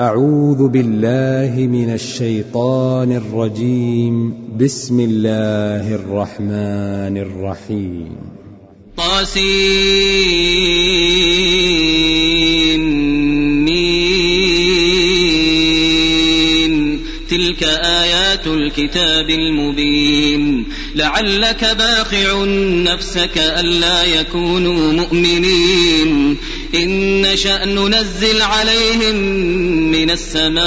أعوذ بالله من الشيطان الرجيم. بسم الله الرحمن الرحيم. طاسين تلك آيات الكتاب المبين. لعلك باخع نفسك ألا يكونوا مؤمنين. إن نشأ ننزل عليهم من السماء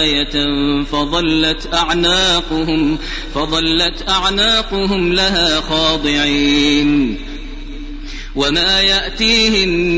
آية فظلت أعناقهم فظلت أعناقهم لها خاضعين. وما يأتيهم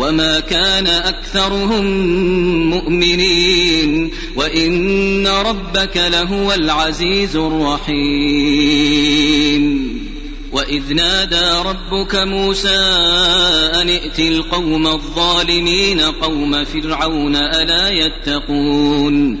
وما كان أكثرهم مؤمنين وإن ربك لهو العزيز الرحيم وإذ نادى ربك موسى أن ائت القوم الظالمين قوم فرعون ألا يتقون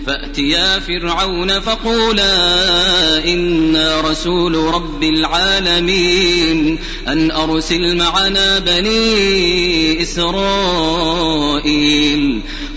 فأتيا فرعون فقولا إنا رسول رب العالمين أن أرسل معنا بني إسرائيل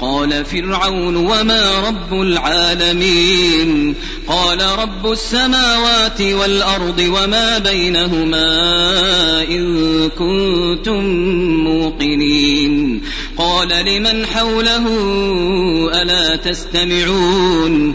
قال فرعون وما رب العالمين قال رب السماوات والأرض وما بينهما إن كنتم موقنين قال لمن حوله ألا تستمعون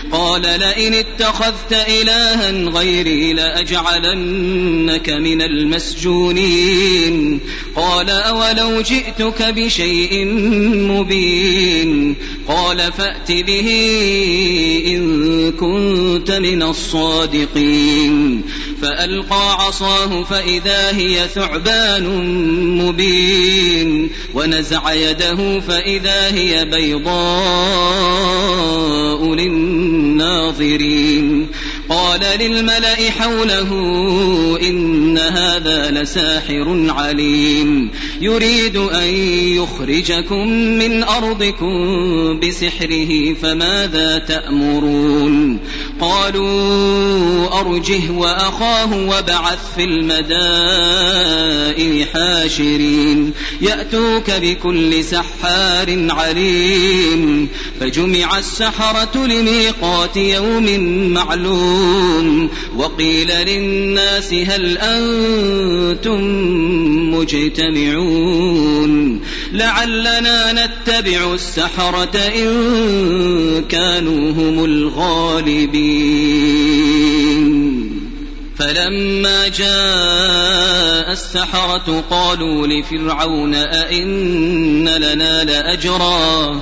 قال لئن اتخذت إلها غيري لأجعلنك من المسجونين. قال أولو جئتك بشيء مبين. قال فأت به إن كنت من الصادقين. فألقى عصاه فإذا هي ثعبان مبين. ونزع يده فإذا هي بيضاء للناظرين قال للملأ حوله إن هذا لساحر عليم. يريد أن يخرجكم من أرضكم بسحره فماذا تأمرون؟ قالوا أرجه وأخاه وبعث في المدائن حاشرين. يأتوك بكل سحار عليم. فجمع السحرة لميقات يوم معلوم. وقيل للناس هل أنتم مجتمعون؟ لعلنا نتبع السحرة إن كانوا هم الغالبين. فلما جاء السحرة قالوا لفرعون أئن لنا لأجرا؟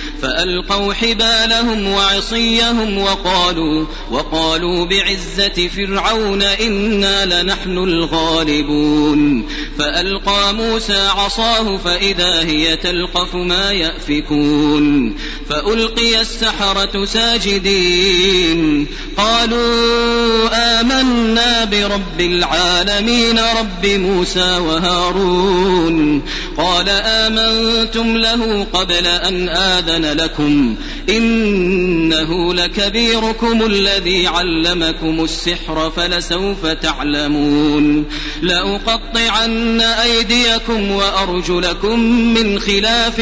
فألقوا حبالهم وعصيهم وقالوا وقالوا بعزة فرعون إنا لنحن الغالبون. فألقى موسى عصاه فإذا هي تلقف ما يأفكون. فألقي السحرة ساجدين. قالوا آمنا برب العالمين رب موسى وهارون. قال آمنتم له قبل أن آذن لكم إنه لكبيركم الذي علمكم السحر فلسوف تعلمون لأقطعن أيديكم وأرجلكم من خلاف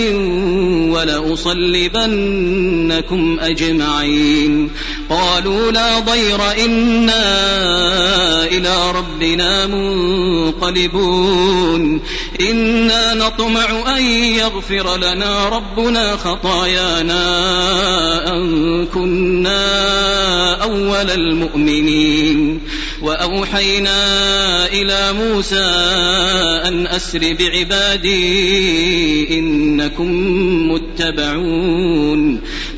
ولأصلبنكم أجمعين قالوا لا ضير إنا إلى ربنا منقلبون إنا نطمع أن يغفر لنا ربنا خطايانا أن كنا أول المؤمنين. وأوحينا إلى موسى أن أسر بعبادي إنكم متبعون.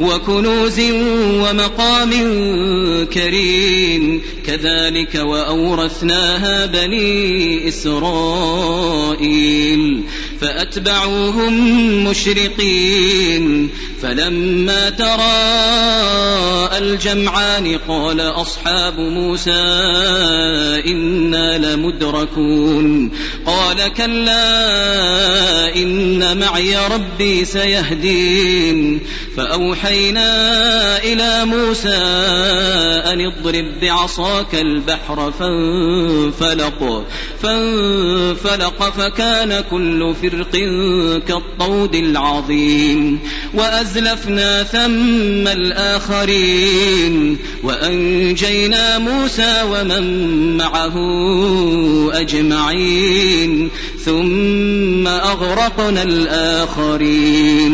وكنوز ومقام كريم كذلك وأورثناها بني إسرائيل فأتبعوهم مشرقين فلما تراءى الجمعان قال أصحاب موسى إنا لمدركون قال كلا إن معي ربي سيهدين فأوحينا إلى موسى أن اضرب بعصاك البحر فانفلق فانفلق فكان كل فرق كالطود العظيم وأزلفنا ثم الآخرين وأنجينا موسى ومن معه أجمعين ثم أغرقنا الآخرين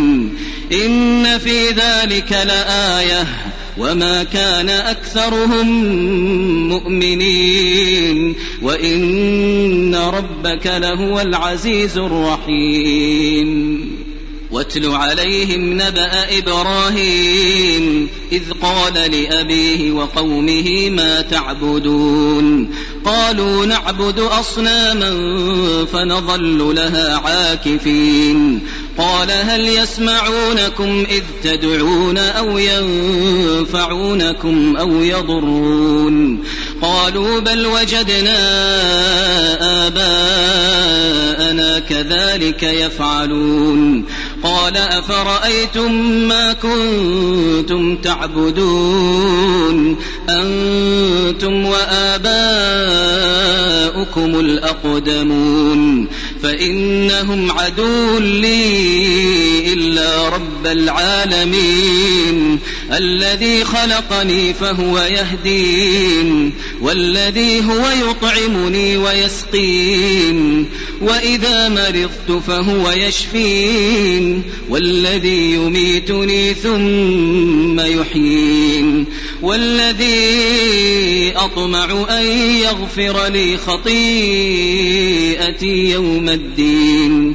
إن في ذلك لآية وما كان أكثرهم مؤمنين وإن ربك لهو العزيز الرحيم واتل عليهم نبأ إبراهيم إذ قال لأبيه وقومه ما تعبدون قالوا نعبد أصناما فنظل لها عاكفين قال هل يسمعونكم إذ تدعون أو ينفعونكم أو يضرون قالوا بل وجدنا آباءنا كذلك يفعلون قال أفرأيتم ما كنتم تعبدون أنتم وآباؤكم الأقدمون فإنهم عدو لي إلا رب العالمين. الذي خلقني فهو يهدين والذي هو يطعمني ويسقين. وإذا مرضت فهو يشفين والذي يميتني ثم يحيين. والذي أطمع أن يغفر لي خطيئتي يوم الدين.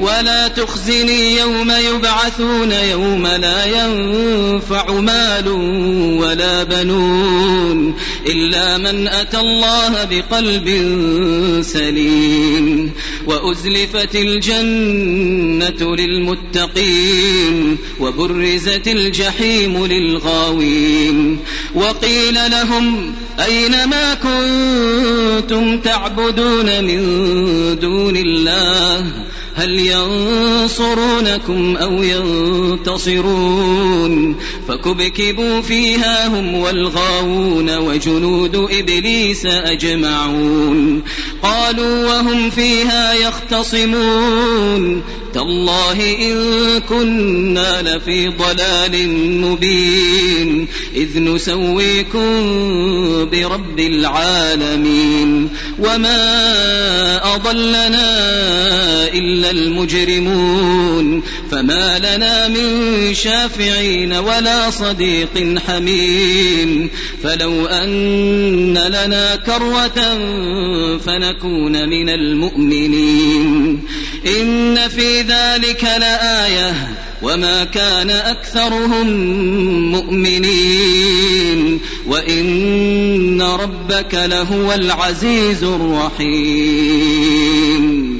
ولا تخزني يوم يبعثون يوم لا ينفع مال ولا بنون إلا من أتى الله بقلب سليم وأزلفت الجنة للمتقين وبرزت الجحيم للغاوين وقيل لهم أين ما كنتم تعبدون من دون الله هل ينصرونكم أو ينتصرون؟ فكبكبوا فيها هم والغاوون وجنود إبليس أجمعون. قالوا وهم فيها يختصمون. تالله إن كنا لفي ضلال مبين. إذ نسويكم برب العالمين. وما أضلنا إلا المجرمون. فما لنا من شافعين ولا صديق حميم. فلو أن لنا كروة فنكون من المؤمنين. إن في ذلك لآية. وما كان أكثرهم مؤمنين. وإن ربك لهو العزيز الرحيم.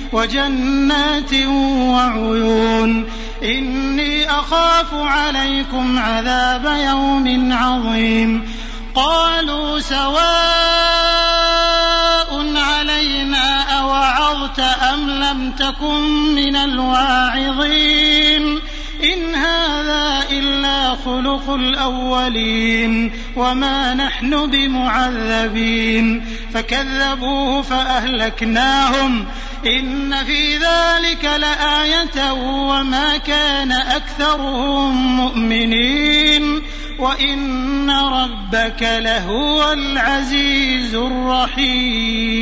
وجنات وعيون. إني أخاف عليكم عذاب يوم عظيم. قالوا سواء علينا أوعظت أم لم تكن من الواعظين. إن هذا إلا خلق الأولين. وما نحن بمعذبين. فكذبوه فأهلكناهم. إن في ذلك لآية وما كان أكثرهم مؤمنين وإن ربك لهو العزيز الرحيم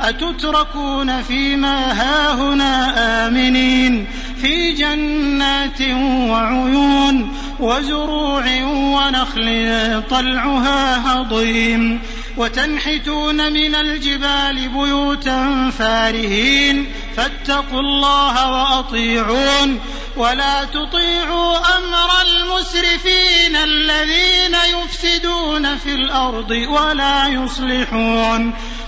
أتتركون فيما هاهنا آمنين في جنات وعيون وزروع ونخل طلعها هضيم وتنحتون من الجبال بيوتا فارهين فاتقوا الله وأطيعون ولا تطيعوا أمر المسرفين الذين يفسدون في الأرض ولا يصلحون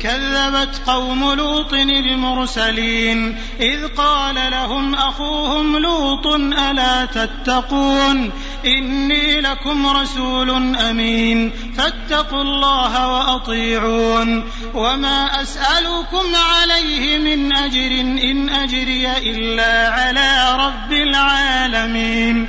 كذبت قوم لوط المرسلين إذ قال لهم أخوهم لوط ألا تتقون إني لكم رسول أمين فاتقوا الله وأطيعون وما أسألكم عليه من أجر إن أجري إلا على رب العالمين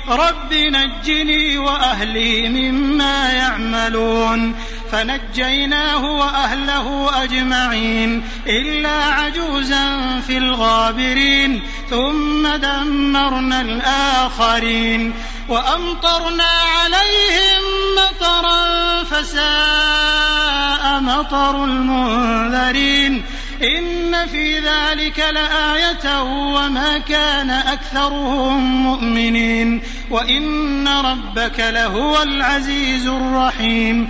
رب نجني وأهلي مما يعملون فنجيناه وأهله أجمعين إلا عجوزا في الغابرين ثم دمرنا الآخرين وأمطرنا عليهم مطرا فساء مطر المنذرين إن في ذلك لآية وما كان أكثرهم مؤمنين وإن ربك لهو العزيز الرحيم.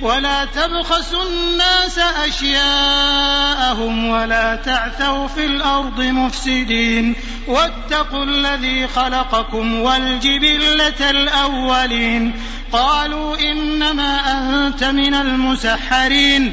ولا تبخسوا الناس أشياءهم ولا تعثوا في الأرض مفسدين واتقوا الذي خلقكم والجبلة الأولين قالوا إنما أنت من المسحرين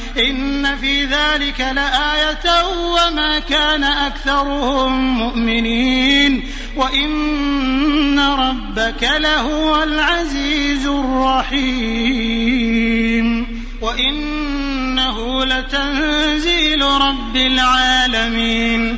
إن في ذلك لآية وما كان أكثرهم مؤمنين وإن ربك لهو العزيز الرحيم وإنه لتنزيل رب العالمين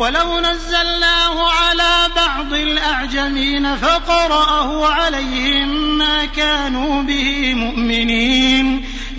ولو نزلناه على بعض الأعجمين فقرأه عليهم ما كانوا به مؤمنين.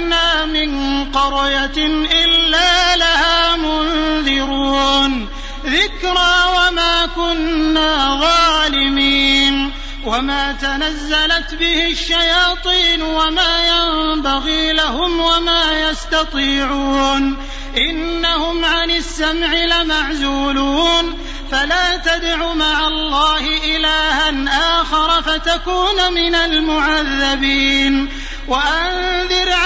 أهلكنا من قرية إلا لها منذرون. ذكرى وما كنا ظالمين. وما تنزلت به الشياطين وما ينبغي لهم وما يستطيعون. إنهم عن السمع لمعزولون. فلا تدع مع الله إلها آخر فتكون من المعذبين. وأنذر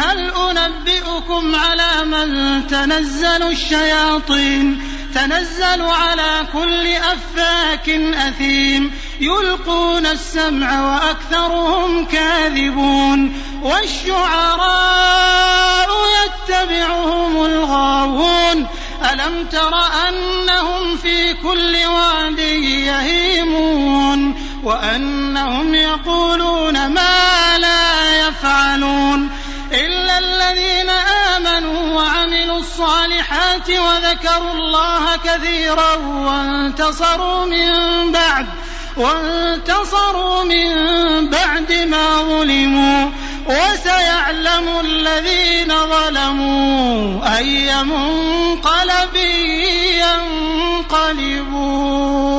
هل أنبئكم على من تنزل الشياطين؟ تنزل على كل أفاك أثيم. يلقون السمع وأكثرهم كاذبون. والشعراء يتبعهم الغاوون. ألم تر أنهم في كل واد يهيمون؟ وأنهم يقولون ما الصالحات وذكروا الله كثيرا وانتصروا من بعد وانتصروا من بعد ما ظلموا وسيعلم الذين ظلموا أي منقلب ينقلبون.